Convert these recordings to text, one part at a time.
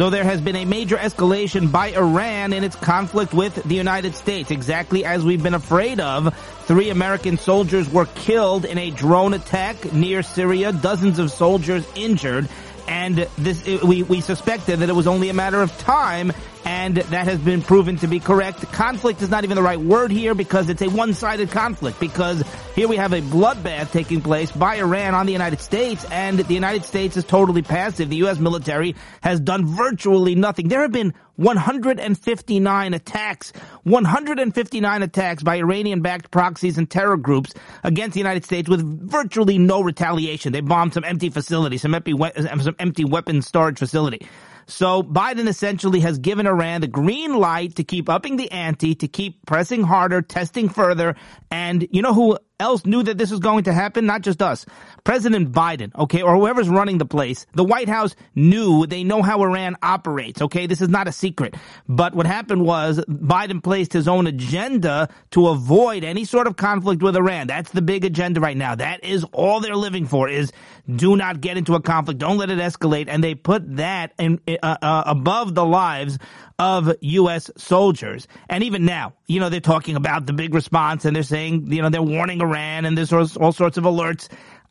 So there has been a major escalation by Iran in its conflict with the United States, exactly as we've been afraid of. Three American soldiers were killed in a drone attack near Syria, dozens of soldiers injured and this we we suspected that it was only a matter of time and that has been proven to be correct. Conflict is not even the right word here because it's a one-sided conflict because here we have a bloodbath taking place by Iran on the United States and the United States is totally passive. The U.S. military has done virtually nothing. There have been 159 attacks, 159 attacks by Iranian-backed proxies and terror groups against the United States with virtually no retaliation. They bombed some empty facilities, some empty, some empty weapons storage facility. So Biden essentially has given Iran the green light to keep upping the ante, to keep pressing harder, testing further. And you know who else knew that this was going to happen? Not just us. President Biden, okay, or whoever's running the place. The White House knew, they know how Iran operates, okay? This is not a secret. But what happened was Biden placed his own agenda to avoid any sort of conflict with Iran. That's the big agenda right now. That is all they're living for is do not get into a conflict. Don't let it escalate. And they put that in, uh, uh, above the lives of U.S. soldiers. And even now, you know, they're talking about the big response and they're saying, you know, they're warning Iran and there's all sorts of alerts.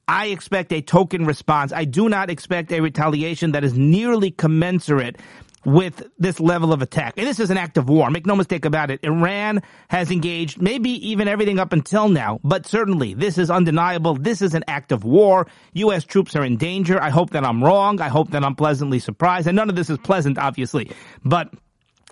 I expect a token response. I do not expect a retaliation that is nearly commensurate with this level of attack. And this is an act of war. Make no mistake about it. Iran has engaged maybe even everything up until now, but certainly this is undeniable. This is an act of war. U.S. troops are in danger. I hope that I'm wrong. I hope that I'm pleasantly surprised. And none of this is pleasant, obviously, but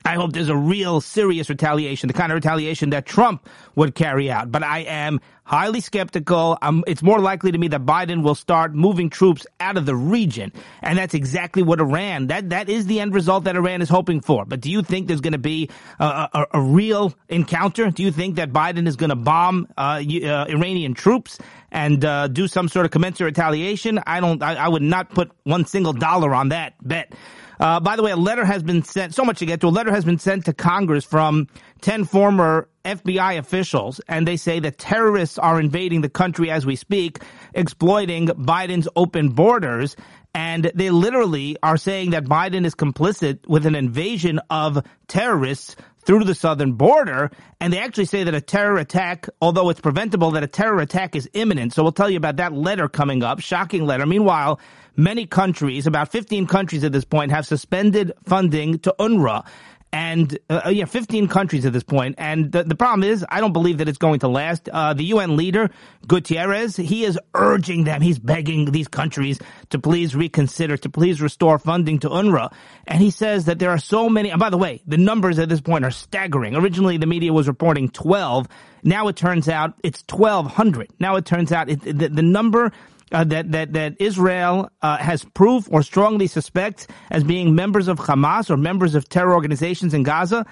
I hope there's a real serious retaliation, the kind of retaliation that Trump would carry out. But I am highly skeptical. Um, it's more likely to me that Biden will start moving troops out of the region. And that's exactly what Iran, that, that is the end result that Iran is hoping for. But do you think there's going to be a, a, a, real encounter? Do you think that Biden is going to bomb uh, uh, Iranian troops and uh, do some sort of commensurate retaliation? I don't, I, I would not put one single dollar on that bet. Uh, by the way, a letter has been sent, so much to get to, a letter has been sent to Congress from 10 former FBI officials, and they say that terrorists are invading the country as we speak, exploiting Biden's open borders. And they literally are saying that Biden is complicit with an invasion of terrorists through the southern border. And they actually say that a terror attack, although it's preventable, that a terror attack is imminent. So we'll tell you about that letter coming up. Shocking letter. Meanwhile, many countries, about 15 countries at this point, have suspended funding to UNRWA. And, uh, uh yeah, 15 countries at this point. And the, the problem is, I don't believe that it's going to last. Uh, the UN leader, Gutierrez, he is urging them, he's begging these countries to please reconsider, to please restore funding to UNRWA. And he says that there are so many, and by the way, the numbers at this point are staggering. Originally, the media was reporting 12. Now it turns out it's 1,200. Now it turns out it, the, the number uh, that that that Israel uh, has proof or strongly suspects as being members of Hamas or members of terror organizations in Gaza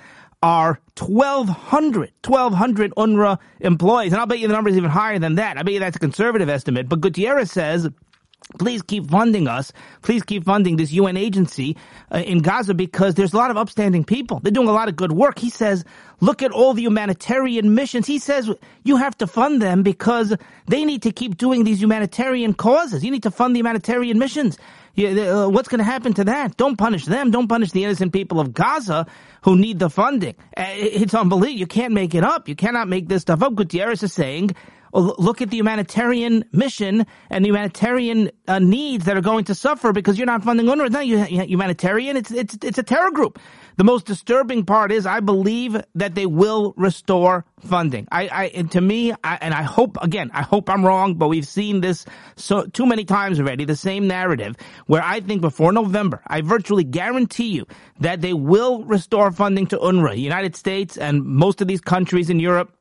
are 1,200, 1,200 UNRWA employees. And I'll bet you the number is even higher than that. I bet you that's a conservative estimate. But Gutierrez says Please keep funding us. Please keep funding this UN agency uh, in Gaza because there's a lot of upstanding people. They're doing a lot of good work. He says, look at all the humanitarian missions. He says you have to fund them because they need to keep doing these humanitarian causes. You need to fund the humanitarian missions. uh, what's going to happen to that? Don't punish them. Don't punish the innocent people of Gaza who need the funding. Uh, it's unbelievable. You can't make it up. You cannot make this stuff up. Gutierrez is saying look at the humanitarian mission and the humanitarian uh, needs that are going to suffer because you're not funding UNRWA. It's not humanitarian. It's, it's, it's a terror group. The most disturbing part is I believe that they will restore funding. I, I and to me, I, and I hope again, I hope I'm wrong, but we've seen this so too many times already. The same narrative where I think before November, I virtually guarantee you that they will restore funding to UNRWA. United States and most of these countries in Europe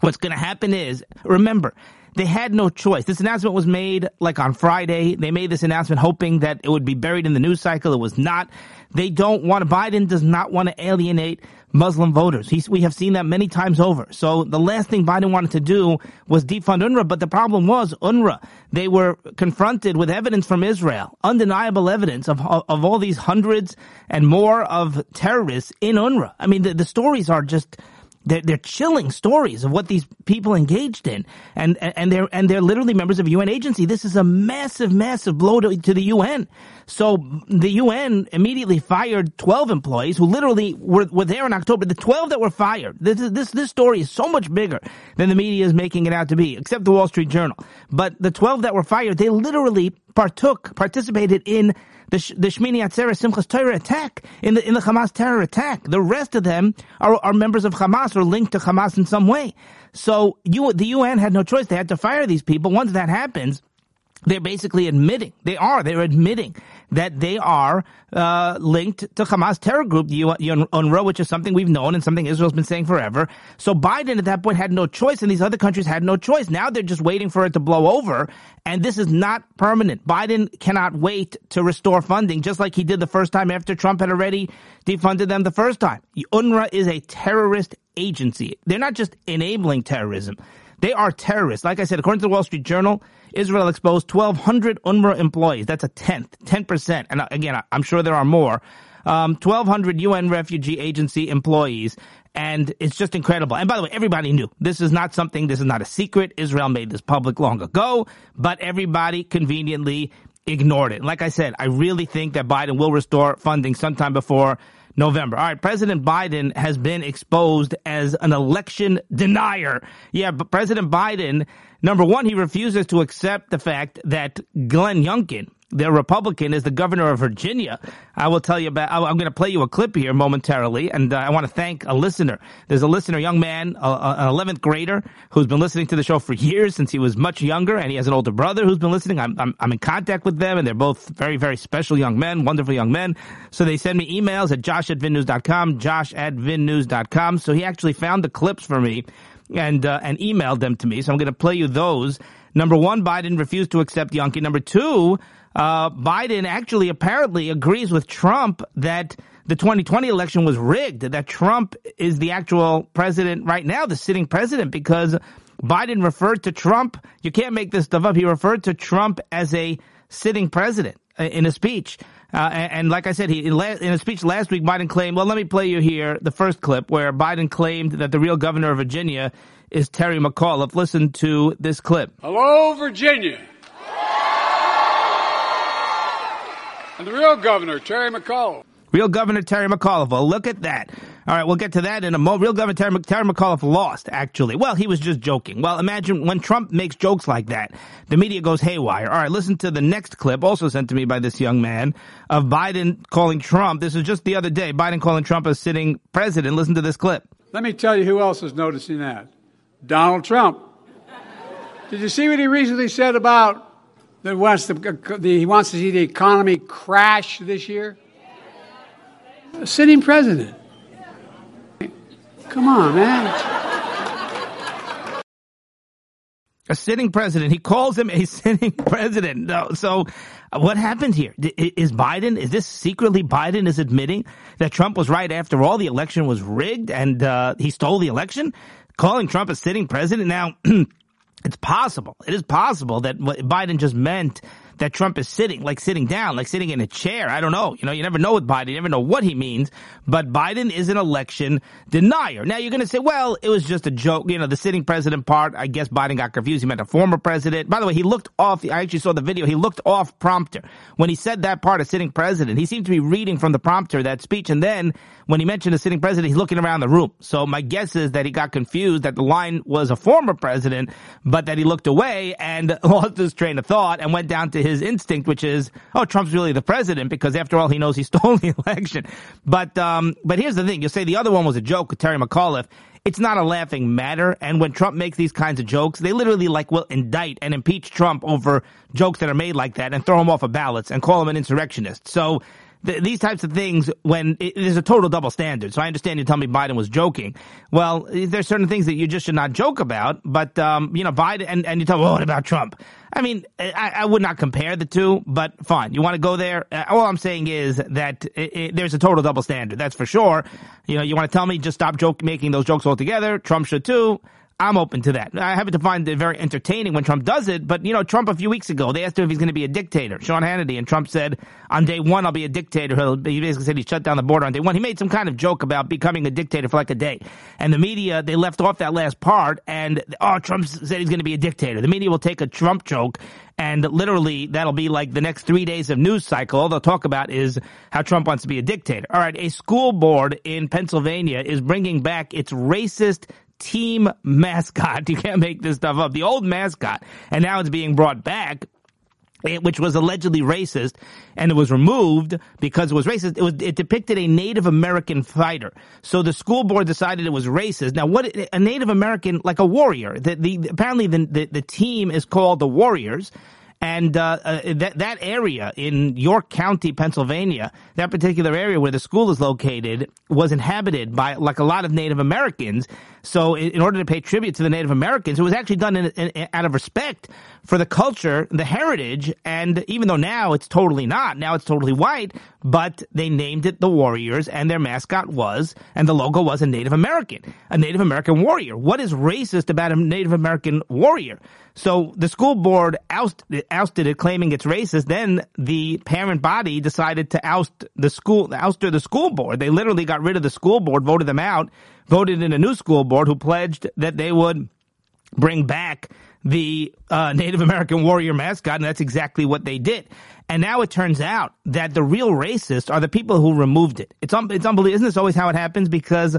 What's going to happen is, remember, they had no choice. This announcement was made like on Friday. They made this announcement hoping that it would be buried in the news cycle. It was not. They don't want to, Biden does not want to alienate Muslim voters. He's, we have seen that many times over. So the last thing Biden wanted to do was defund UNRWA, but the problem was UNRWA. They were confronted with evidence from Israel, undeniable evidence of, of, all these hundreds and more of terrorists in UNRWA. I mean, the, the stories are just, they're, they're chilling stories of what these people engaged in, and and they're and they're literally members of a UN agency. This is a massive, massive blow to, to the UN. So the UN immediately fired 12 employees who literally were, were there in October. The 12 that were fired. This, this, this story is so much bigger than the media is making it out to be, except the Wall Street Journal. But the 12 that were fired, they literally partook, participated in the, the Shmini Atzeret Simchas Torah attack, in the, in the Hamas terror attack. The rest of them are, are members of Hamas or linked to Hamas in some way. So you, the UN had no choice. They had to fire these people. Once that happens, they're basically admitting, they are, they're admitting that they are uh, linked to Hamas terror group, the UNRWA, which is something we've known and something Israel's been saying forever. So Biden at that point had no choice, and these other countries had no choice. Now they're just waiting for it to blow over, and this is not permanent. Biden cannot wait to restore funding, just like he did the first time after Trump had already defunded them the first time. UNRWA is a terrorist agency. They're not just enabling terrorism. They are terrorists. Like I said, according to the Wall Street Journal, Israel exposed 1,200 UNRWA employees. That's a tenth, 10%. And uh, again, I'm sure there are more. Um, 1,200 UN refugee agency employees. And it's just incredible. And by the way, everybody knew this is not something, this is not a secret. Israel made this public long ago, but everybody conveniently ignored it. Like I said, I really think that Biden will restore funding sometime before November. All right, President Biden has been exposed as an election denier. Yeah, but President Biden, number one, he refuses to accept the fact that Glenn Youngkin, the Republican is the governor of Virginia. I will tell you about, I'm going to play you a clip here momentarily, and uh, I want to thank a listener. There's a listener, a young man, an 11th grader, who's been listening to the show for years since he was much younger, and he has an older brother who's been listening. I'm, I'm, I'm in contact with them, and they're both very, very special young men, wonderful young men. So they send me emails at josh at vinnews.com, josh at vinnews.com. So he actually found the clips for me and uh, and emailed them to me. So I'm going to play you those. Number one, Biden refused to accept Youngkin. Number two, uh, Biden actually apparently agrees with Trump that the 2020 election was rigged, that Trump is the actual president right now, the sitting president, because Biden referred to Trump, you can't make this stuff up, he referred to Trump as a sitting president uh, in a speech. Uh, and, like I said, he in, la- in, a speech last week, Biden claimed. Well, let me play you here the first clip where Biden claimed that the real governor of Virginia is Terry McAuliffe. Listen to this clip. Hello, Virginia. And the real governor, Terry McAuliffe. Real Governor Terry McAuliffe. Well, look at that. All right, we'll get to that in a moment. Real Governor Terry, Terry McAuliffe lost, actually. Well, he was just joking. Well, imagine when Trump makes jokes like that, the media goes haywire. All right, listen to the next clip, also sent to me by this young man, of Biden calling Trump. This was just the other day. Biden calling Trump a sitting president. Listen to this clip. Let me tell you who else is noticing that. Donald Trump. Did you see what he recently said about that wants the, the, he wants to see the economy crash this year? A sitting president. Come on, man. A sitting president. He calls him a sitting president. No, so uh, what happened here? Is Biden, is this secretly Biden is admitting that Trump was right after all? The election was rigged and uh, he stole the election? Calling Trump a sitting president? Now, it's possible. It is possible that Biden just meant that Trump is sitting, like sitting down, like sitting in a chair. I don't know. You know, you never know with Biden. You never know what he means. But Biden is an election denier. Now you're going to say, well, it was just a joke. You know, the sitting president part, I guess Biden got confused. He meant a former president. By the way, he looked off. The I actually saw the video. He looked off prompter when he said that part of sitting president. He seemed to be reading from the prompter that speech. And then when he mentioned the sitting president, he's looking around the room. So my guess is that he got confused that the line was a former president, but that he looked away and lost his train of thought and went down to his instinct, which is, oh, Trump's really the president because after all, he knows he stole the election. But, um, but here's the thing. You'll say the other one was a joke with Terry McAuliffe. It's not a laughing matter. And when Trump makes these kinds of jokes, they literally like will indict and impeach Trump over jokes that are made like that and throw him off of ballots and call him an insurrectionist. So th- these types of things when it, there's a total double standard. So I understand you tell me Biden was joking. Well, there's certain things that you just should not joke about. But um, you know, Biden and, and you tell, well, what about Trump? I mean, I, I, would not compare the two, but fine. You want to go there? Uh, all I'm saying is that it, it, there's a total double standard. That's for sure. You know, you want to tell me just stop joke making those jokes altogether. Trump should too. I'm open to that. I happen to find it very entertaining when Trump does it, but you know, Trump a few weeks ago, they asked him if he's going to be a dictator, Sean Hannity, and Trump said, on day one, I'll be a dictator. He'll, basically said he shut down the border on day one. He made some kind of joke about becoming a dictator for like a day. And the media, they left off that last part and, oh, Trump said he's going to be a dictator. The media will take a Trump joke and literally that'll be like the next three days of news cycle. All they'll talk about is how Trump wants to be a dictator. All right. A school board in Pennsylvania is bringing back its racist team mascot. You can't make this stuff up. The old mascot, and now it's being brought back which was allegedly racist, and it was removed because it was racist. It was it depicted a Native American fighter. So the school board decided it was racist. Now, what a Native American like a warrior? The, the apparently the, the the team is called the Warriors, and uh, uh, that that area in York County, Pennsylvania, that particular area where the school is located, was inhabited by like a lot of Native Americans. So, in, order to pay tribute to the Native Americans, it was actually done in, in, out of respect for the culture, the heritage, and even though now it's totally not, now it's totally white, but they named it the Warriors, and their mascot was, and the logo was a Native American, a Native American warrior. What is racist about a Native American warrior? So the school board ousted, ousted it, claiming it's racist. Then the parent body decided to oust the school, ouster the school board. They literally got rid of the school board, voted them out, voted in a new school board who pledged that they would bring back the uh, Native American warrior mascot, and that's exactly what they did. And now it turns out that the real racists are the people who removed it. It's un- it's unbelievable. Isn't this always how it happens? Because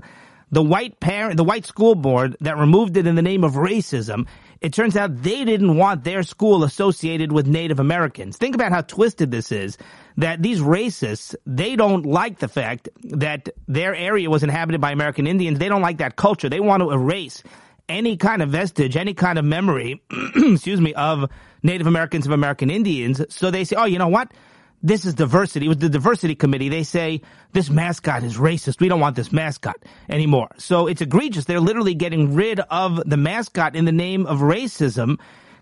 the white parent, the white school board that removed it in the name of racism it turns out they didn't want their school associated with Native Americans. Think about how twisted this is. That these racists, they don't like the fact that their area was inhabited by American Indians. They don't like that culture. They want to erase any kind of vestige, any kind of memory, excuse me, of Native Americans, of American Indians. So they say, oh, you know what? This is diversity. It was the diversity committee. They say this mascot is racist. We don't want this mascot anymore. So it's egregious. They're literally getting rid of the mascot in the name of racism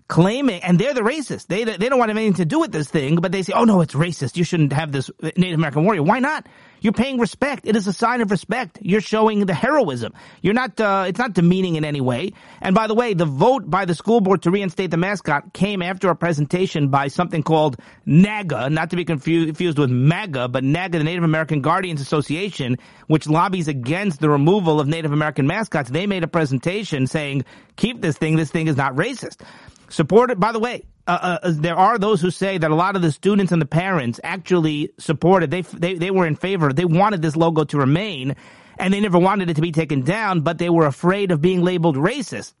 claiming, and they're the racist. They they don't want anything to do with this thing, but they say, "Oh no, it's racist. You shouldn't have this Native American warrior." Why not? You're paying respect. It is a sign of respect. You're showing the heroism. You're not. Uh, it's not demeaning in any way. And by the way, the vote by the school board to reinstate the mascot came after a presentation by something called NAGA, not to be confused with MAGA, but NAGA, the Native American Guardians Association, which lobbies against the removal of Native American mascots. They made a presentation saying, "Keep this thing. This thing is not racist." Supported, by the way, uh, uh, uh, there are those who say that a lot of the students and the parents actually supported. They, they they were in favor. They wanted this logo to remain, and they never wanted it to be taken down. But they were afraid of being labeled racist.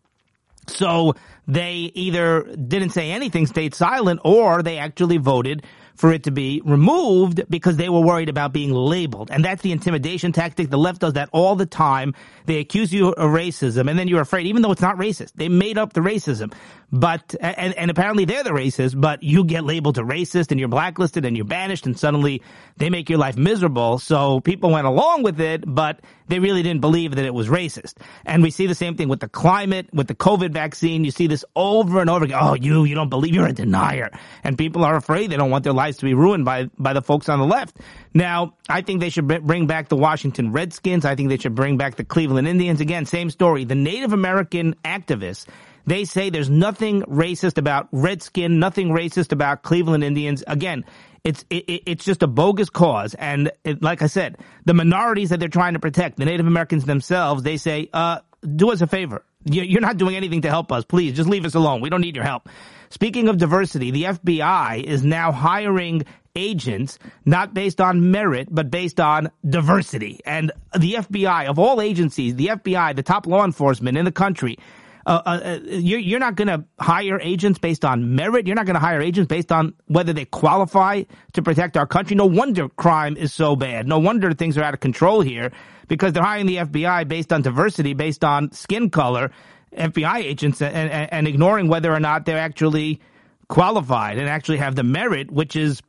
So they either didn't say anything, stayed silent, or they actually voted for it to be removed because they were worried about being labeled. And that's the intimidation tactic. The left does that all the time. They accuse you of racism and then you're afraid, even though it's not racist. They made up the racism. But, and, and apparently they're the racist, but you get labeled a racist and you're blacklisted and you're banished and suddenly they make your life miserable. So people went along with it, but they really didn't believe that it was racist. And we see the same thing with the climate, with the COVID vaccine. You see this over and over again. Oh, you, you don't believe you're a denier. And people are afraid they don't want their lives to be ruined by, by the folks on the left. Now, I think they should bring back the Washington Redskins. I think they should bring back the Cleveland Indians. Again, same story. The Native American activists they say there's nothing racist about Redskin, nothing racist about Cleveland Indians. Again, it's it, it's just a bogus cause, and it, like I said, the minorities that they're trying to protect, the Native Americans themselves, they say, uh, do us a favor. You're not doing anything to help us. Please, just leave us alone. We don't need your help. Speaking of diversity, the FBI is now hiring agents not based on merit, but based on diversity. And the FBI, of all agencies, the FBI, the top law enforcement in the country, uh, uh, uh, you're, you're not going to hire agents based on merit. You're not going to hire agents based on whether they qualify to protect our country. No wonder crime is so bad. No wonder things are out of control here because they're hiring the FBI based on diversity, based on skin color, FBI agents, and, and, and ignoring whether or not they're actually qualified and actually have the merit, which is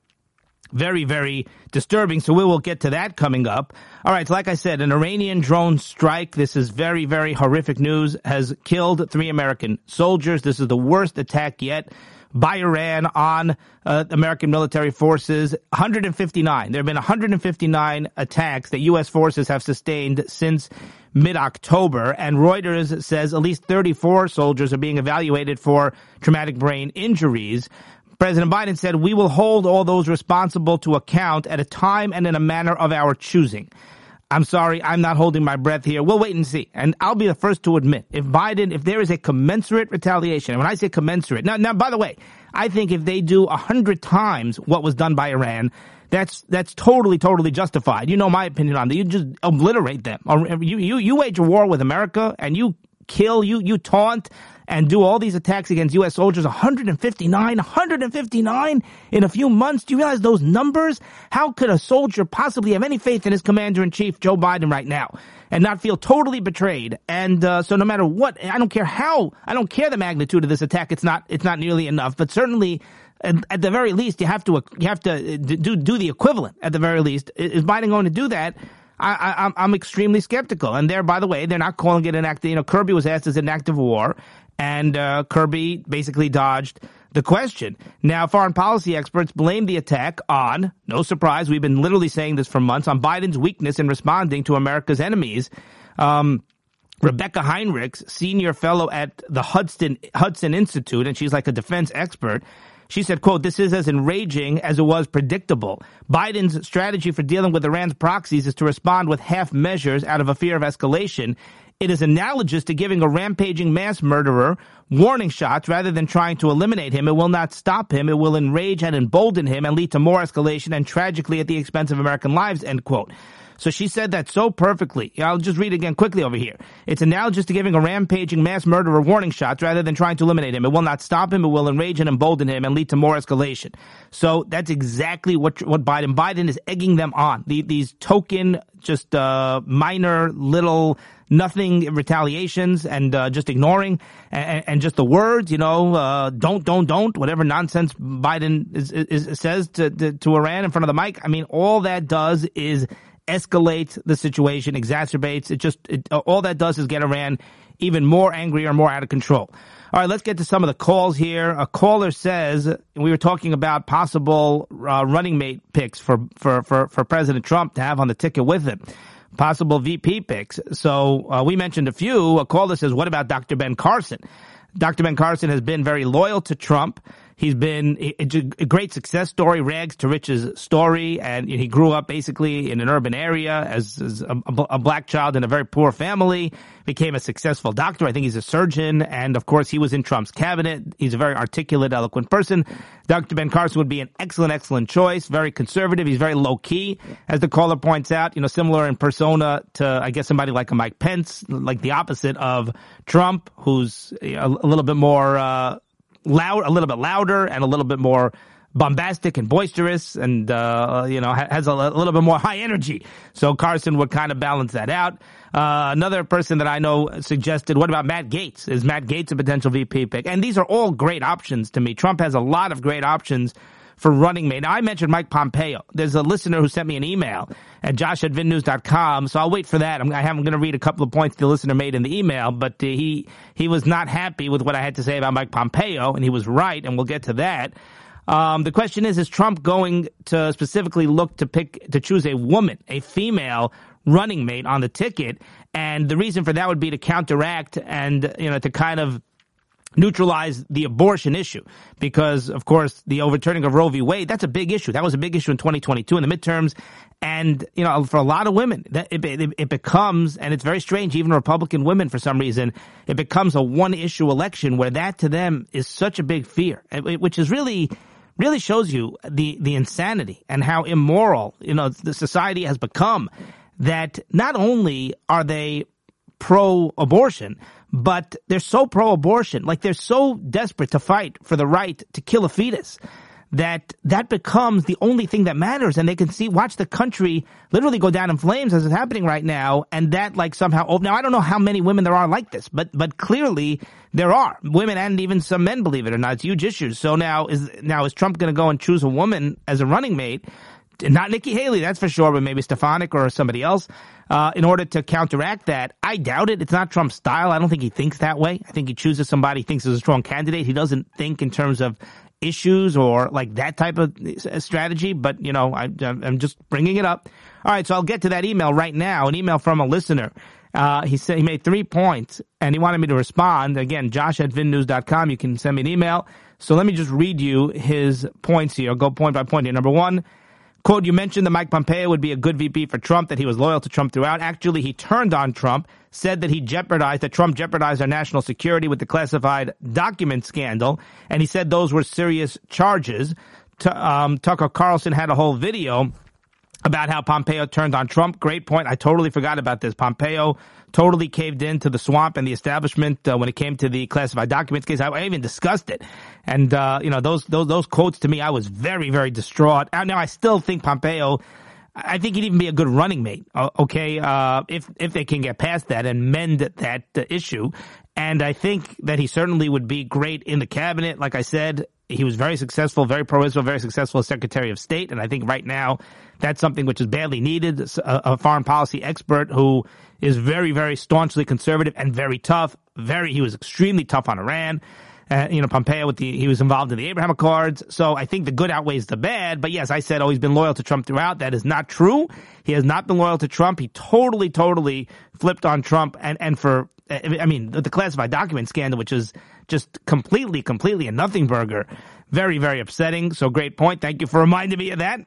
very, very disturbing. So we will get to that coming up. All right. So like I said, an Iranian drone strike. This is very, very horrific news has killed three American soldiers. This is the worst attack yet by Iran on uh, American military forces. 159. There have been 159 attacks that U.S. forces have sustained since mid-October, and Reuters says at least 34 soldiers are being evaluated for traumatic brain injuries. President Biden said, we will hold all those responsible to account at a time and in a manner of our choosing. I'm sorry, I'm not holding my breath here. We'll wait and see. And I'll be the first to admit, if Biden, if there is a commensurate retaliation, and when I say commensurate, now, now, by the way, I think if they do a hundred times what was done by Iran, that's that's totally totally justified. You know my opinion on that. You just obliterate them. You you you wage a war with America and you kill you you taunt and do all these attacks against U.S. soldiers. 159, 159 in a few months. Do you realize those numbers? How could a soldier possibly have any faith in his commander in chief, Joe Biden, right now? And not feel totally betrayed. And uh, so, no matter what, I don't care how, I don't care the magnitude of this attack. It's not, it's not nearly enough. But certainly, at, the very least, you have to you have to uh, do do the equivalent. At the very least, is Biden going to do that? I, am extremely skeptical. And there, by the way, they're not calling it an act. You know, Kirby was asked as an act of war, and uh, Kirby basically dodged the question. Now, foreign policy experts blame the attack on, no surprise, we've been literally saying this for months, on Biden's weakness in responding to America's enemies. Um, Rebecca Heinrichs, senior fellow at the Hudson Hudson Institute, and she's like a defense expert. She said, quote, this is as enraging as it was predictable. Biden's strategy for dealing with Iran's proxies is to respond with half measures out of a fear of escalation. It is analogous to giving a rampaging mass murderer warning shots rather than trying to eliminate him. It will not stop him. It will enrage and embolden him and lead to more escalation and tragically at the expense of American lives, end quote. So she said that so perfectly. I'll just read again quickly over here. It's analogous to giving a rampaging mass murderer warning shots rather than trying to eliminate him. It will not stop him. It will enrage and embolden him and lead to more escalation. So that's exactly what what Biden Biden is egging them on. The, these token, just uh, minor little nothing retaliations and uh, just ignoring and, and, just the words, you know, uh, don't, don't, don't, whatever nonsense Biden is, is, says to, to, to Iran in front of the mic. I mean, all that does is escalates the situation, exacerbates. It just it, all that does is get Iran even more angry or more out of control. All right, let's get to some of the calls here. A caller says we were talking about possible uh, running mate picks for, for, for, for President Trump to have on the ticket with him. Possible VP picks. So uh, we mentioned a few. A caller says, "What about Dr. Ben Carson?" Dr. Ben Carson has been very loyal to Trump. He's been a great success story, rags to riches story, and he grew up basically in an urban area as, as a, a, black child in a very poor family. Became a successful doctor. I think he's a surgeon, and of course, he was in Trump's cabinet. He's a very articulate, eloquent person. Dr. Ben Carson would be an excellent, excellent choice. Very conservative. He's very low key, as the caller points out. You know, similar in persona to, I guess, somebody like a Mike Pence, like the opposite of Trump, who's a, a little bit more. Uh, loud, a little bit louder and a little bit more bombastic and boisterous and, uh, you know, has a, a, little bit more high energy. So Carson would kind of balance that out. Uh, another person that I know suggested, what about Matt Gaetz? Is Matt Gaetz a potential VP pick? And these are all great options to me. Trump has a lot of great options for running mate. Now, I mentioned Mike Pompeo. There's a listener who sent me an email at josh at vinnews.com, so I'll wait for that. I'm, I am going to read a couple of points the listener made in the email, but uh, he, he was not happy with what I had to say about Mike Pompeo, and he was right, and we'll get to that. Um, the question is, is Trump going to specifically look to pick, to choose a woman, a female running mate on the ticket? And the reason for that would be to counteract and, you know, to kind of neutralize the abortion issue. Because of course the overturning of Roe v. Wade that's a big issue. That was a big issue in 2022 in the midterms. And you know for a lot of women that it, it, it becomes and it's very strange even Republican women for some reason it becomes a one issue election where that to them is such a big fear. Which is really really shows you the the insanity and how immoral you know the society has become that not only are they pro abortion but they're so pro-abortion, like they're so desperate to fight for the right to kill a fetus that that becomes the only thing that matters. And they can see watch the country literally go down in flames as is happening right now. And that like somehow oh now I don't know how many women there are like this but but clearly there are. Women and even some men believe it or not it's huge issues so now is now is Trump going to go and choose a woman as a running mate not Nikki Haley, that's for sure, but maybe Stefanik or somebody else, uh, in order to counteract that. I doubt it. It's not Trump's style. I don't think he thinks that way. I think he chooses somebody he thinks is a strong candidate. He doesn't think in terms of issues or like that type of strategy, but you know, I, I'm just bringing it up. All right, so I'll get to that email right now. An email from a listener. Uh, he said he made three points and he wanted me to respond. Again, josh at vinnews.com. You can send me an email. So let me just read you his points here. Go point by point here. Number one, quote, you mentioned that Mike Pompeo would be a good VP for Trump, that he was loyal to Trump throughout. Actually, he turned on Trump, said that he jeopardized, that Trump jeopardized our national security with the classified document scandal. And he said those were serious charges. T- um, Tucker Carlson had a whole video about how Pompeo turned on Trump. Great point. I totally forgot about this. Pompeo totally caved in to the swamp and the establishment uh, when it came to the classified documents case. I, I even discussed it, and uh, you know those those those quotes to me, I was very very distraught. Now I still think Pompeo. I think he'd even be a good running mate. Okay, uh, if if they can get past that and mend that uh, issue, and I think that he certainly would be great in the cabinet. Like I said, he was very successful, very pro-Israel, very successful as Secretary of State, and I think right now that's something which is badly needed. A, a, foreign policy expert who is very, very staunchly conservative and very tough. Very, he was extremely tough on Iran. Uh, you know, Pompeo with the he was involved in the Abraham Accords. So I think the good outweighs the bad. But yes, I said oh he's been loyal to Trump throughout. That is not true. He has not been loyal to Trump. He totally, totally flipped on Trump and and for I mean the classified document scandal, which is just completely, completely a nothing burger. Very, very upsetting. So great point. Thank you for reminding me of that.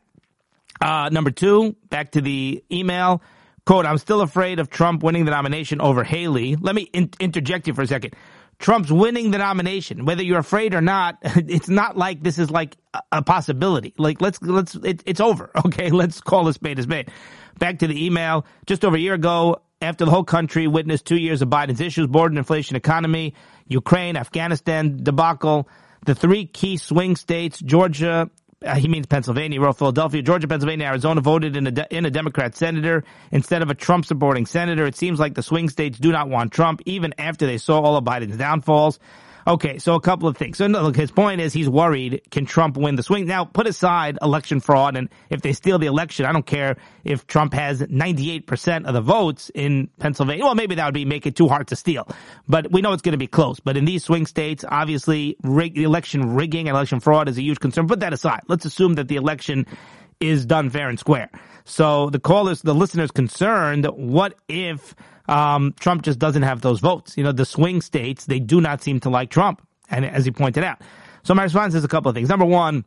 Uh, number two, back to the email. Quote, I'm still afraid of Trump winning the nomination over Haley. Let me in- interject you for a second. Trump's winning the nomination, whether you're afraid or not. It's not like this is like a, possibility. Like let's let's it, it's over. Okay, let's call a spade a spade. Back to the email. Just over a year ago, after the whole country witnessed two years of Biden's issues, border inflation, economy, Ukraine, Afghanistan debacle, the three key swing states, Georgia, uh, he means Pennsylvania, wrote Philadelphia, Georgia, Pennsylvania, Arizona voted in a, de- in a Democrat senator instead of a Trump supporting senator. It seems like the swing states do not want Trump even after they saw all of Biden's downfalls. Okay, so a couple of things. So no, look, his point is he's worried can Trump win the swing? Now, put aside election fraud, and if they steal the election, I don't care if Trump has 98% of the votes in Pennsylvania. Well, maybe that would be make it too hard to steal, but we know it's going to be close. But in these swing states, obviously, rig, election rigging and election fraud is a huge concern. Put that aside. Let's assume that the election is done fair and square. So the callers, the listeners concerned, what if um, Trump just doesn't have those votes. You know, the swing states, they do not seem to like Trump. And as he pointed out. So my response is a couple of things. Number one,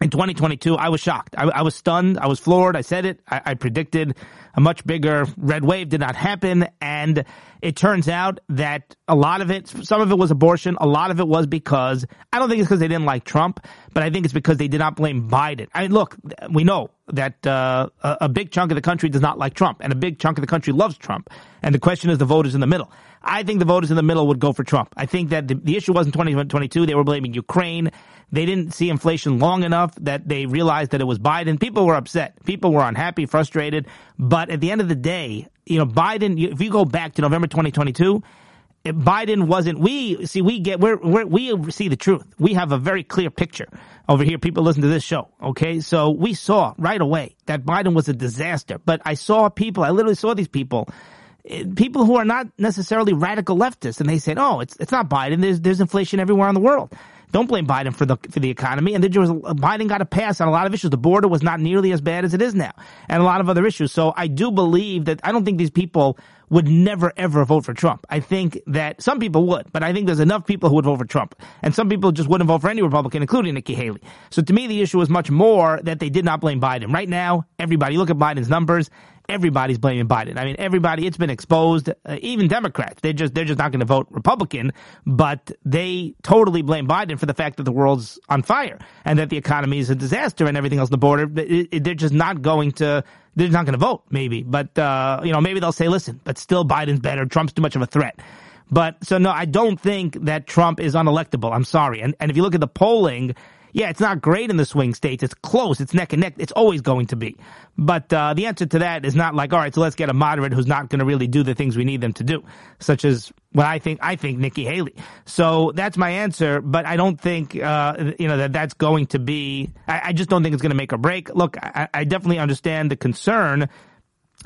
in 2022, I was shocked. I, I was stunned. I was floored. I said it. I, I, predicted a much bigger red wave did not happen. And it turns out that a lot of it, some of it was abortion. A lot of it was because, I don't think it's because they didn't like Trump, but I think it's because they did not blame Biden. I mean, look, we know that uh, a, a big chunk of the country does not like Trump, and a big chunk of the country loves Trump. And the question is the voters in the middle. I think the voters in the middle would go for Trump. I think that the, the issue wasn't 2022. They were blaming Ukraine. They didn't see inflation long enough that they realized that it was Biden. People were upset. People were unhappy, frustrated. But at the end of the day, you know, Biden, if you go back to November 2022, Biden wasn't. We see. We get. We're, we're, we see the truth. We have a very clear picture over here. People listen to this show. Okay, so we saw right away that Biden was a disaster. But I saw people. I literally saw these people eh, people who are not necessarily radical leftists, and they said, "Oh, it's it's not Biden. There's there's inflation everywhere in the world. Don't blame Biden for the for the economy." And was Biden got a pass on a lot of issues. The border was not nearly as bad as it is now, and a lot of other issues. So I do believe that I don't think these people would never ever vote for Trump. I think that some people would, but I think there's enough people who would vote for Trump, and some people just wouldn't vote for any Republican, including Nikki Haley. So to me, the issue is much more that they did not blame Biden. Right now, everybody look at Biden's numbers everybody's blaming Biden. I mean, everybody. It's been exposed. Uh, even Democrats, they just they're just not going to vote Republican, but they totally blame Biden for the fact that the world's on fire and that the economy is a disaster and everything else. On the border, it, it, they're just not going to. They're not going to vote. Maybe, but uh, you know, maybe they'll say, "Listen, but still, Biden's better. Trump's too much of a threat." But so no, I don't think that Trump is unelectable. I'm sorry. And and if you look at the polling Yeah, it's not great in the swing states. It's close. It's neck and neck. It's always going to be. But uh, the answer to that is not like, all right, so let's get a moderate who's not going to really do the things we need them to do, such as what I think. I think Nikki Haley. So that's my answer. But I don't think uh, you know that that's going to be. I, I just don't think it's going to make or break. Look, I, I definitely understand the concern.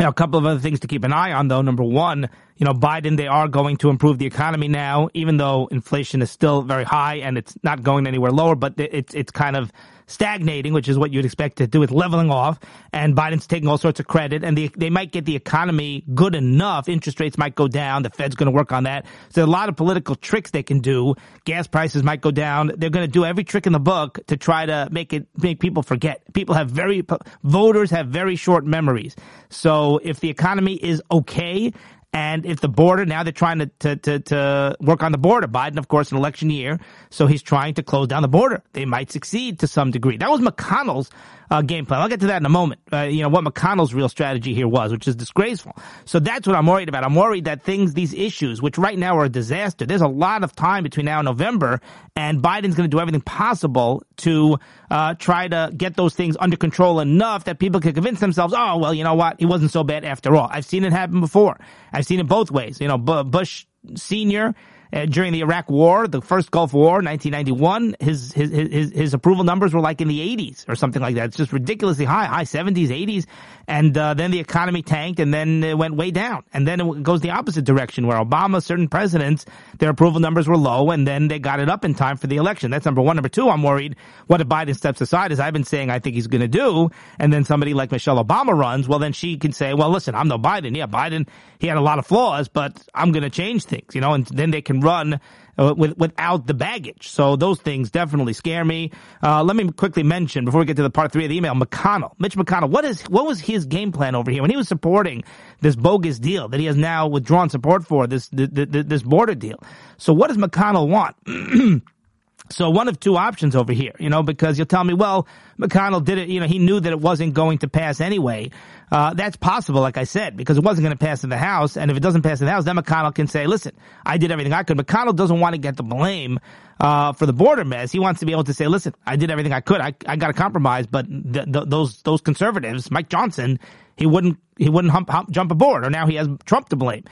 Know, a couple of other things to keep an eye on, though. Number one, you know, Biden, they are going to improve the economy now, even though inflation is still very high and it's not going anywhere lower, but it's, it's kind of stagnating, which is what you'd expect to do with leveling off. And Biden's taking all sorts of credit, and they, they might get the economy good enough. Interest rates might go down. The Fed's going to work on that. So a lot of political tricks they can do. Gas prices might go down. They're going to do every trick in the book to try to make it make people forget. People have very voters have very short memories. So if the economy is okay and if the border, now they're trying to, to, to, to, work on the border. Biden, of course, an election year, so he's trying to close down the border. They might succeed to some degree. That was McConnell's uh, game plan. I'll get to that in a moment. Uh, you know, what McConnell's real strategy here was, which is disgraceful. So that's what I'm worried about. I'm worried that things, these issues, which right now are a disaster, there's a lot of time between now and November, and Biden's going to do everything possible to uh, try to get those things under control enough that people can convince themselves, oh, well, you know what? He wasn't so bad after all. I've seen it happen before. I've seen it both ways. You know, Bush Senior uh, during the Iraq War, the first Gulf War, 1991, his, his, his, his approval numbers were like in the 80s or something like that. It's just ridiculously high, high 70s, 80s. And, uh, then the economy tanked and then it went way down. And then it goes the opposite direction where Obama, certain presidents, their approval numbers were low and then they got it up in time for the election. That's number one. Number two, I'm worried what if Biden steps aside, as I've been saying I think he's going to do, and then somebody like Michelle Obama runs, well, then she can say, well, listen, I'm no Biden. Yeah, Biden, he had a lot of flaws, but I'm going to change things, you know, and then they can run uh, with, without the baggage. So those things definitely scare me. Uh, let me quickly mention before we get to the part three of the email, McConnell, Mitch McConnell. What is what was his game plan over here when he was supporting this bogus deal that he has now withdrawn support for this this, this border deal? So what does McConnell want? So one of two options over here, you know, because you'll tell me, well, McConnell did it, you know, he knew that it wasn't going to pass anyway. Uh, that's possible, like I said, because it wasn't going to pass in the House. And if it doesn't pass in the House, then McConnell can say, listen, I did everything I could. McConnell doesn't want to get the blame, uh, for the border mess. He wants to be able to say, listen, I did everything I could. I, I got a compromise, but th- th- those, those conservatives, Mike Johnson, he wouldn't, he wouldn't hump, hump, jump aboard, or now he has Trump to blame.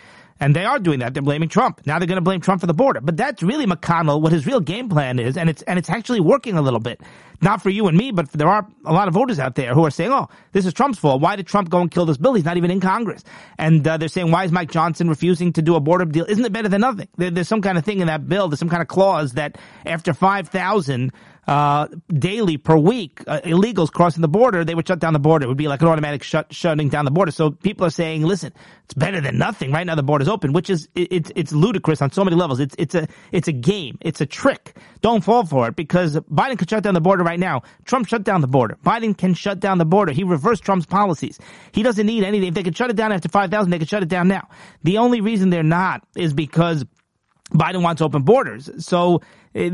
And they are doing that. They're blaming Trump. Now they're going to blame Trump for the border. But that's really McConnell, what his real game plan is. And it's, and it's actually working a little bit. Not for you and me, but there are a lot of voters out there who are saying, oh, this is Trump's fault. Why did Trump go and kill this bill? He's not even in Congress. And uh, they're saying, why is Mike Johnson refusing to do a border deal? Isn't it better than nothing? There, there's some kind of thing in that bill. There's some kind of clause that after 5,000 uh, daily per week uh, illegals crossing the border, they would shut down the border. It would be like an automatic shut, shutting down the border. So people are saying, listen, it's better than nothing. Right now the border's open, which is it, it's it's ludicrous on so many levels. It's it's a it's a game. It's a trick. Don't fall for it because Biden could shut down the border right now. Trump shut down the border. Biden can shut down the border. He reversed Trump's policies. He doesn't need anything. If they could shut it down after five thousand, they could shut it down now. The only reason they're not is because Biden wants open borders. So eh,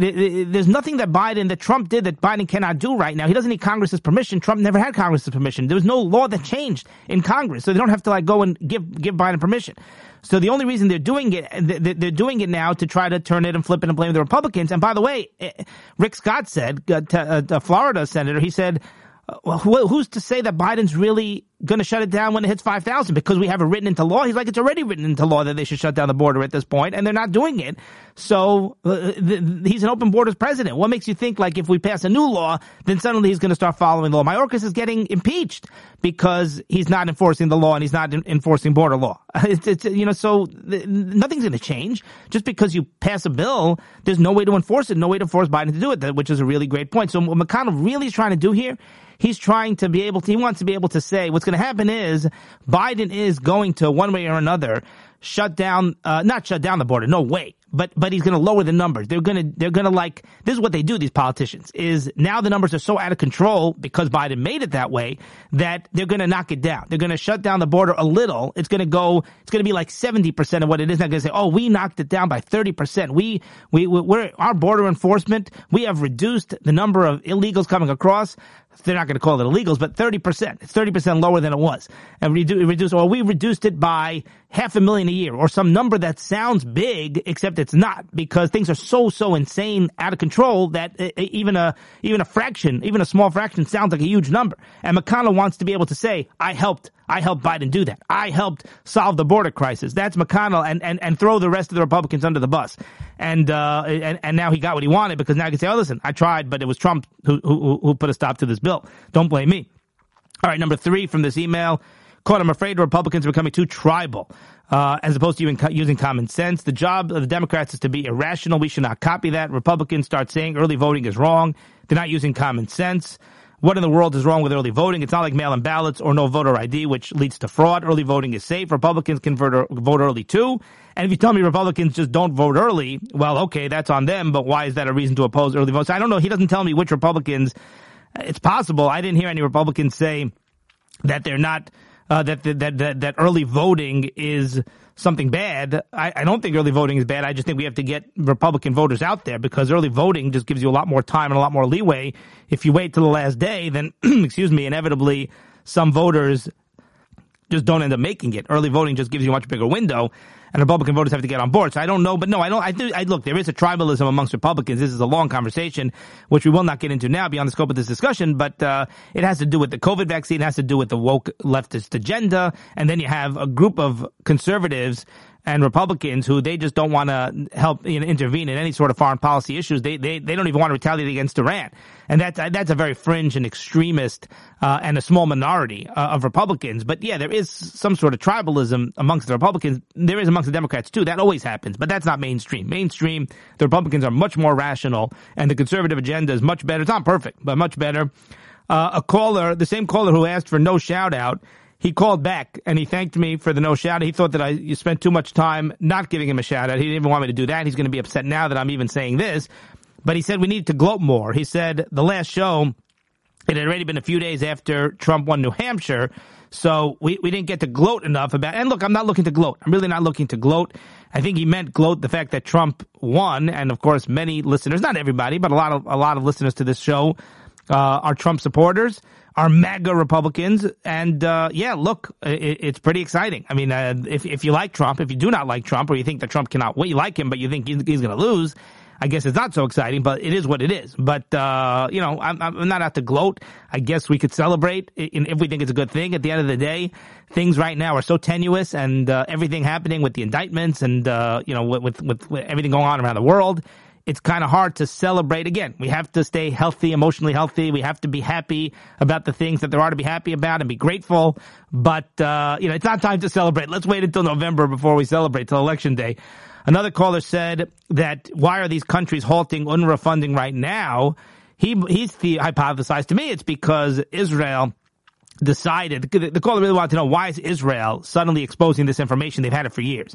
there's nothing that Biden, that Trump did that Biden cannot do right now. He doesn't need Congress's permission. Trump never had Congress's permission. There was no law that changed in Congress. So they don't have to like go and give, give Biden permission. So the only reason they're doing it, they're doing it now to try to turn it and flip it and blame the Republicans. And by the way, eh, Rick Scott said, uh, uh, a Florida senator, he said, well, who's to say that Biden's really going to shut it down when it hits 5,000 because we have it written into law? He's like, it's already written into law that they should shut down the border at this point, and they're not doing it. So uh, th- he's an open borders president. What makes you think, like, if we pass a new law, then suddenly he's going to start following the law? Mayorkas is getting impeached because he's not enforcing the law and he's not in- enforcing border law. It's, it's you know, so th- nothing's going to change. Just because you pass a bill, there's no way to enforce it, no way to force Biden to do it, which is a really great point. So what McConnell really is trying to do here he's trying to be able to, he wants to be able to say what's going to happen is Biden is going to one way or another shut down, uh, not shut down the border. No way. But, but he's going to lower the numbers. They're going to, they're going to like, this is what they do, these politicians, is now the numbers are so out of control because Biden made it that way that they're going to knock it down. They're going to shut down the border a little. It's going to go, it's going to be like 70% of what it is. They're going to say, oh, we knocked it down by 30%. We, we, we're, our border enforcement, we have reduced the number of illegals coming across they're not going to call it illegals, but 30%. It's 30% lower than it was. And redu- reduce, or we reduced it by half a million a year or some number that sounds big, except it's not because things are so, so insane out of control that even a, even a fraction, even a small fraction sounds like a huge number. And McConnell wants to be able to say, I helped I helped Biden do that. I helped solve the border crisis. That's McConnell and, and, and throw the rest of the Republicans under the bus. And, uh, and, and now he got what he wanted because now he can say, oh, listen, I tried, but it was Trump who, who, who put a stop to this bill. Don't blame me. All right, number three from this email. Quote, I'm afraid Republicans are becoming too tribal. Uh, as opposed to using, using common sense. The job of the Democrats is to be irrational. We should not copy that. Republicans start saying early voting is wrong. They're not using common sense. What in the world is wrong with early voting? It's not like mail-in ballots or no voter ID, which leads to fraud. Early voting is safe. Republicans can vote, early too. And if you tell me Republicans just don't vote early, well, okay, that's on them, but why is that a reason to oppose early votes? I don't know. He doesn't tell me which Republicans. It's possible. I didn't hear any Republicans say that they're not, uh, that, that, that, that early voting is something bad. I, I, don't think early voting is bad. I just think we have to get Republican voters out there because early voting just gives you a lot more time and a lot more leeway. If you wait till the last day, then, excuse me, inevitably some voters just don't end up making it. Early voting just gives you a much bigger window and Republican voters have to get on board. So I don't know, but no, I don't. I. I look. There is a tribalism amongst Republicans. This is a long conversation, which we will not get into now beyond the scope of this discussion. But uh, it has to do with the COVID vaccine. Has to do with the woke leftist agenda, and then you have a group of conservatives and Republicans who they just don't want to help you know, intervene in any sort of foreign policy issues. They, they, they don't even want to retaliate against Iran. And that's, that's a very fringe and extremist, uh, and a small minority uh, of Republicans. But yeah, there is some sort of tribalism amongst the Republicans. There is amongst the Democrats too. That always happens, but that's not mainstream. Mainstream, the Republicans are much more rational and the conservative agenda is much better. It's not perfect, but much better. Uh, a caller, the same caller who asked for no shout out, he called back and he thanked me for the no shout. He thought that I you spent too much time not giving him a shout out. He didn't even want me to do that. He's going to be upset now that I'm even saying this. But he said we need to gloat more. He said the last show, it had already been a few days after Trump won New Hampshire. So we, we didn't get to gloat enough about, and look, I'm not looking to gloat. I'm really not looking to gloat. I think he meant gloat the fact that Trump won. And of course, many listeners, not everybody, but a lot of, a lot of listeners to this show, uh, are Trump supporters are MAGA Republicans. And uh, yeah, look, it, it's pretty exciting. I mean, uh, if if you like Trump, if you do not like Trump, or you think that Trump cannot, well, you like him, but you think he's, he's going to lose. I guess it's not so exciting, but it is what it is. But, uh, you know, I'm, I'm not out to gloat. I guess we could celebrate if we think it's a good thing. At the end of the day, things right now are so tenuous and, uh, everything happening with the indictments and, uh, you know, with, with, with everything going on around the world it's kind of hard to celebrate again. We have to stay healthy, emotionally healthy. We have to be happy about the things that there are to be happy about and be grateful. But, uh, you know, it's not time to celebrate. Let's wait until November before we celebrate till election day. Another caller said that why are these countries halting UNRWA funding right now? He, he's the hypothesized to me it's because Israel decided, the caller really wanted to know why is Israel suddenly exposing this information? They've had it for years.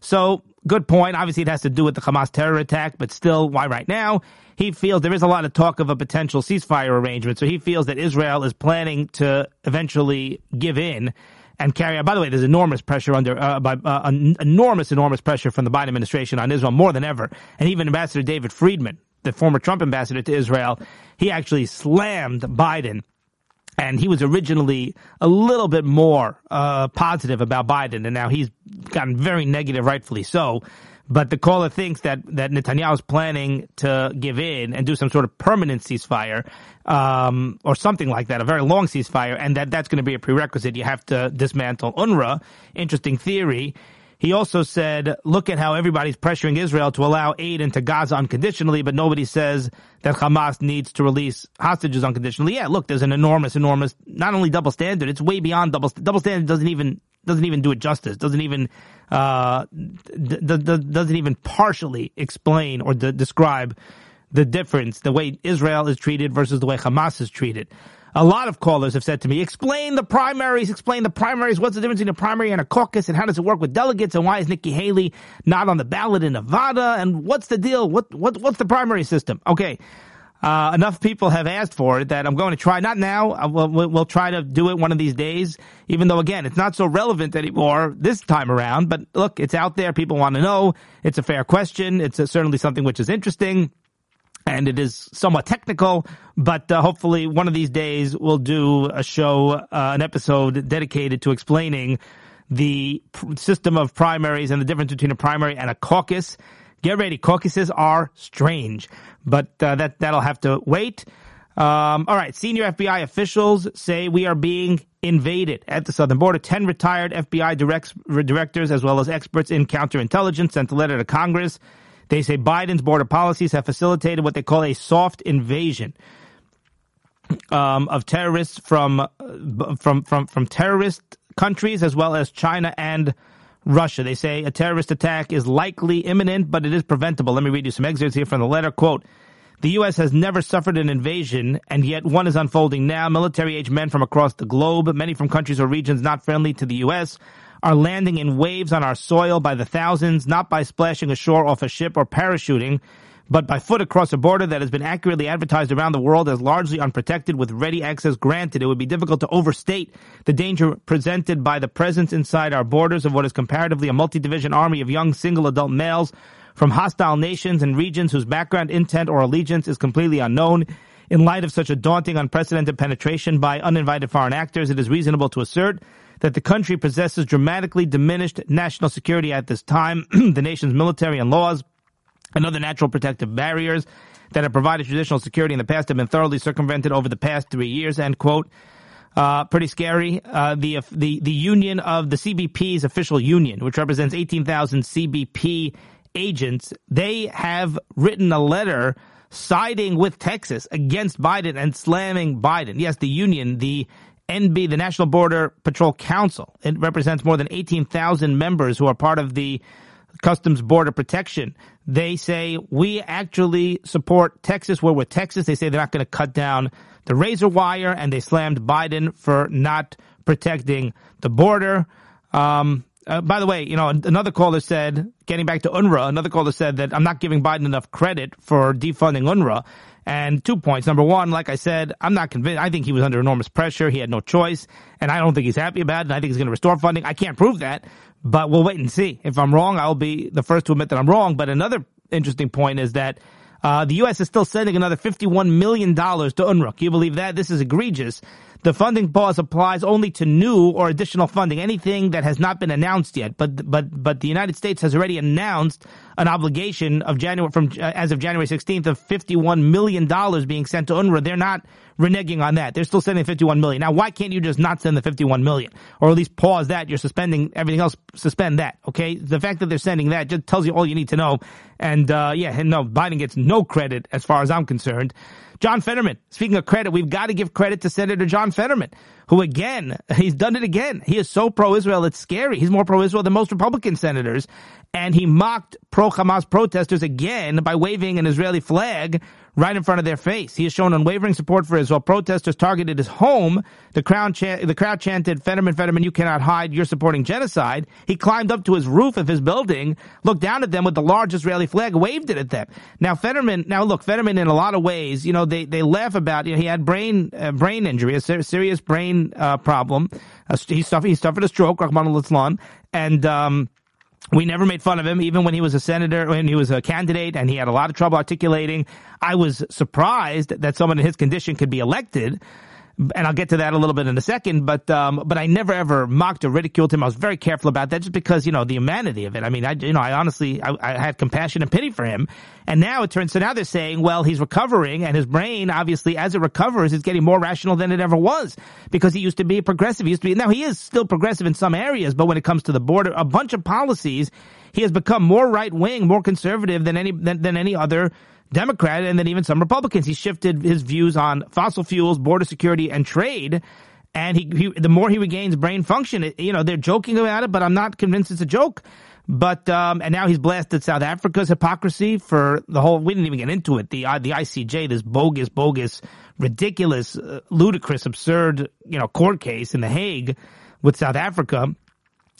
So good point. Obviously, it has to do with the Hamas terror attack, but still, why right now? He feels there is a lot of talk of a potential ceasefire arrangement. So he feels that Israel is planning to eventually give in and carry out. By the way, there's enormous pressure under, uh, by, uh, enormous, enormous pressure from the Biden administration on Israel more than ever. And even Ambassador David Friedman, the former Trump ambassador to Israel, he actually slammed Biden and he was originally a little bit more uh, positive about Biden, and now he's gotten very negative, rightfully so. But the caller thinks that that Netanyahu is planning to give in and do some sort of permanent ceasefire, um, or something like that, a very long ceasefire, and that that's going to be a prerequisite. You have to dismantle UNRWA. Interesting theory. He also said, look at how everybody's pressuring Israel to allow aid into Gaza unconditionally, but nobody says that Hamas needs to release hostages unconditionally. Yeah, look, there's an enormous, enormous, not only double standard, it's way beyond double, double standard doesn't even, doesn't even do it justice, doesn't even, uh, d- d- d- doesn't even partially explain or describe the difference, the way Israel is treated versus the way Hamas is treated a lot of callers have said to me, explain the primaries, explain the primaries. What's the difference between a primary and a caucus and how does it work with delegates and why is Nikki Haley not on the ballot in Nevada and what's the deal? What, what, what's the primary system? Okay. Uh, enough people have asked for it that I'm going to try. Not now. Uh, we'll, we'll try to do it one of these days. Even though, again, it's not so relevant anymore this time around. But look, it's out there. People want to know. It's a fair question. It's a, certainly something which is interesting. And it is somewhat technical, but uh, hopefully one of these days we'll do a show, uh, an episode dedicated to explaining the pr- system of primaries and the difference between a primary and a caucus. Get ready, caucuses are strange, but uh, that that'll have to wait. Um, all right, senior FBI officials say we are being invaded at the southern border. Ten retired FBI directs, directors, as well as experts in counterintelligence, sent a letter to Congress. They say Biden's border policies have facilitated what they call a soft invasion um, of terrorists from uh, from from from terrorist countries as well as China and Russia. They say a terrorist attack is likely imminent, but it is preventable. Let me read you some excerpts here from the letter. Quote. The U.S. has never suffered an invasion, and yet one is unfolding now. Military age men from across the globe, many from countries or regions not friendly to the U.S., are landing in waves on our soil by the thousands, not by splashing ashore off a ship or parachuting, but by foot across a border that has been accurately advertised around the world as largely unprotected with ready access granted. It would be difficult to overstate the danger presented by the presence inside our borders of what is comparatively a multi-division army of young single adult males from hostile nations and regions whose background, intent, or allegiance is completely unknown. In light of such a daunting, unprecedented penetration by uninvited foreign actors, it is reasonable to assert that the country possesses dramatically diminished national security at this time. the nation's military and laws and other natural protective barriers that have provided traditional security in the past have been thoroughly circumvented over the past three years, end quote. Uh, pretty scary. Uh, the, the, the union of the CBP's official union, which represents 18,000 CBP agents, they have written a letter siding with Texas against Biden and slamming Biden. Yes, the union, the NB, the National Border Patrol Council, it represents more than 18,000 members who are part of the Customs Border Protection. They say we actually support Texas. We're with Texas. They say they're not going to cut down the razor wire, and they slammed Biden for not protecting the border. Um, uh, by the way, you know, another caller said, getting back to UNRWA, another caller said that I'm not giving Biden enough credit for defunding UNRWA. And two points. Number one, like I said, I'm not convinced. I think he was under enormous pressure. He had no choice. And I don't think he's happy about it. I think he's going to restore funding. I can't prove that, but we'll wait and see. If I'm wrong, I'll be the first to admit that I'm wrong. But another interesting point is that uh, the U.S. is still sending another $51 million to UNRWA. Can you believe that? This is egregious. The funding pause applies only to new or additional funding, anything that has not been announced yet. But but but the United States has already announced an obligation of January from uh, as of January 16th of 51 million dollars being sent to UNRWA. They're not reneging on that. They're still sending 51 million. Now, why can't you just not send the 51 million, or at least pause that? You're suspending everything else. Suspend that. Okay. The fact that they're sending that just tells you all you need to know. And uh, yeah, no, Biden gets no credit as far as I'm concerned. John Fetterman. Speaking of credit, we've got to give credit to Senator John Fetterman, who again, he's done it again. He is so pro-Israel, it's scary. He's more pro-Israel than most Republican senators. And he mocked pro-Hamas protesters again by waving an Israeli flag right in front of their face. He has shown unwavering support for Israel. Protesters targeted his home. The crowd, the crowd chanted, Fetterman, Fetterman, you cannot hide. You're supporting genocide. He climbed up to his roof of his building, looked down at them with the large Israeli flag, waved it at them. Now, Fetterman, now look, Fetterman in a lot of ways, you know, they, they laugh about, you know, he had brain, uh, brain injury, a ser- serious brain, uh, problem. Uh, he suffered, he suffered a stroke, Rahman al and, um, we never made fun of him, even when he was a senator, when he was a candidate, and he had a lot of trouble articulating. I was surprised that someone in his condition could be elected and I'll get to that a little bit in a second. But um, but I never ever mocked or ridiculed him. I was very careful about that, just because you know the humanity of it. I mean, I you know I honestly I, I had compassion and pity for him. And now it turns so now they're saying, well, he's recovering, and his brain obviously as it recovers is getting more rational than it ever was because he used to be progressive. He used to be now he is still progressive in some areas, but when it comes to the border, a bunch of policies, he has become more right wing, more conservative than any than, than any other Democrat and then even some Republicans. He shifted his views on fossil fuels, border security, and trade. And he, he the more he regains brain function, it, you know, they're joking about it, but I'm not convinced it's a joke. But um, and now he's blasted South Africa's hypocrisy for the whole. We didn't even get into it. The uh, the ICJ, this bogus, bogus, ridiculous, uh, ludicrous, absurd, you know, court case in the Hague with South Africa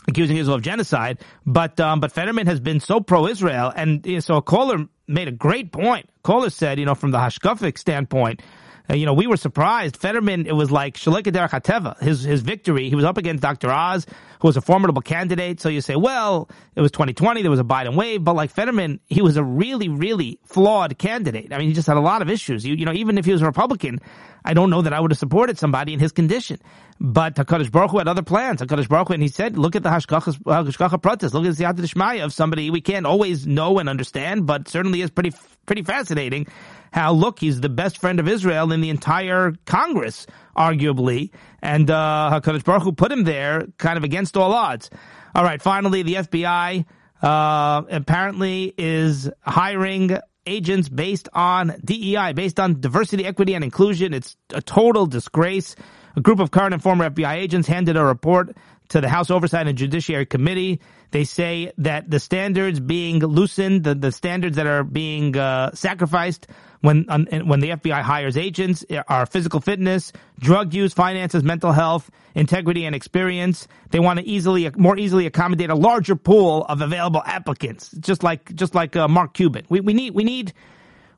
accusing Israel of genocide. But um, but Fetterman has been so pro-Israel, and you know, so a caller made a great point. Caller said, you know, from the Hashkafic standpoint, uh, you know, we were surprised. Fetterman, it was like Shelo Kederech Hateva, his his victory. He was up against Dr. Oz, who was a formidable candidate. So you say, well, it was 2020, there was a Biden wave, but like Fetterman, he was a really, really flawed candidate. I mean, he just had a lot of issues. You, you know, even if he was a Republican, I don't know that I would have supported somebody in his condition. But HaKadosh Baruch Hu had other plans. HaKadosh Baruch Hu, and he said, look at the Hashgacha pratis. Look at the Dishmaya of somebody we can't always know and understand, but certainly is pretty, pretty fascinating how, look, he's the best friend of Israel in the entire Congress, arguably. And, uh, HaKadosh Baruch Hu put him there kind of against all odds. All right. Finally, the FBI, uh, apparently is hiring agents based on DEI, based on diversity, equity, and inclusion. It's a total disgrace. A group of current and former FBI agents handed a report to the House Oversight and Judiciary Committee. They say that the standards being loosened, the, the standards that are being uh, sacrificed when when the FBI hires agents are physical fitness, drug use, finances, mental health, integrity, and experience. They want to easily, more easily accommodate a larger pool of available applicants, just like just like uh, Mark Cuban. We we need we need.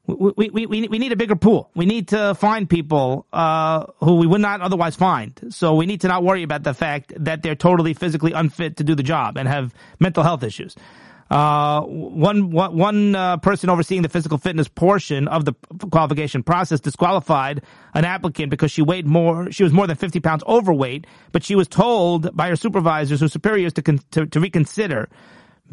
We, we, we, we need a bigger pool. We need to find people uh, who we would not otherwise find. So we need to not worry about the fact that they're totally physically unfit to do the job and have mental health issues. Uh, one one, uh, person overseeing the physical fitness portion of the qualification process disqualified an applicant because she weighed more. She was more than 50 pounds overweight, but she was told by her supervisors or superiors to con- to, to, reconsider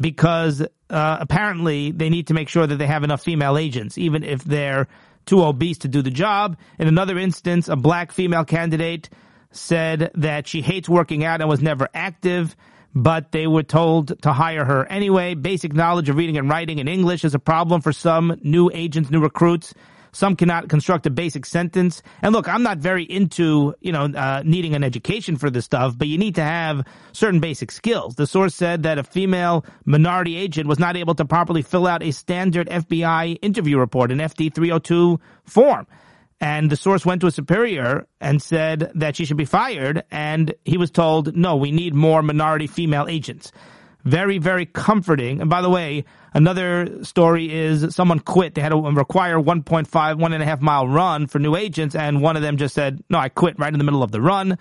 because uh, apparently they need to make sure that they have enough female agents, even if they're too obese to do the job. In another instance, a black female candidate said that she hates working out and was never active but they were told to hire her anyway. Basic knowledge of reading and writing in English is a problem for some new agents, new recruits. Some cannot construct a basic sentence. And look, I'm not very into, you know, uh, needing an education for this stuff, but you need to have certain basic skills. The source said that a female minority agent was not able to properly fill out a standard FBI interview report, an FD 302 form. And the source went to a superior and said that she should be fired. And he was told, no, we need more minority female agents. Very, very comforting. And by the way, another story is someone quit. They had to require 1.5, one and a half mile run for new agents. And one of them just said, no, I quit right in the middle of the run.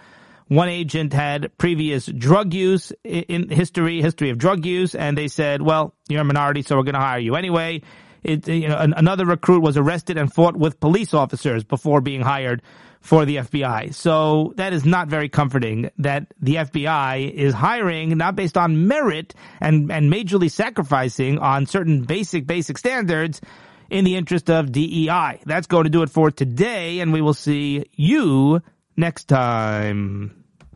One agent had previous drug use in history, history of drug use. And they said, well, you're a minority, so we're going to hire you anyway. It, you know, another recruit was arrested and fought with police officers before being hired for the FBI. So that is not very comforting that the FBI is hiring not based on merit and, and majorly sacrificing on certain basic, basic standards in the interest of DEI. That's going to do it for today and we will see you next time.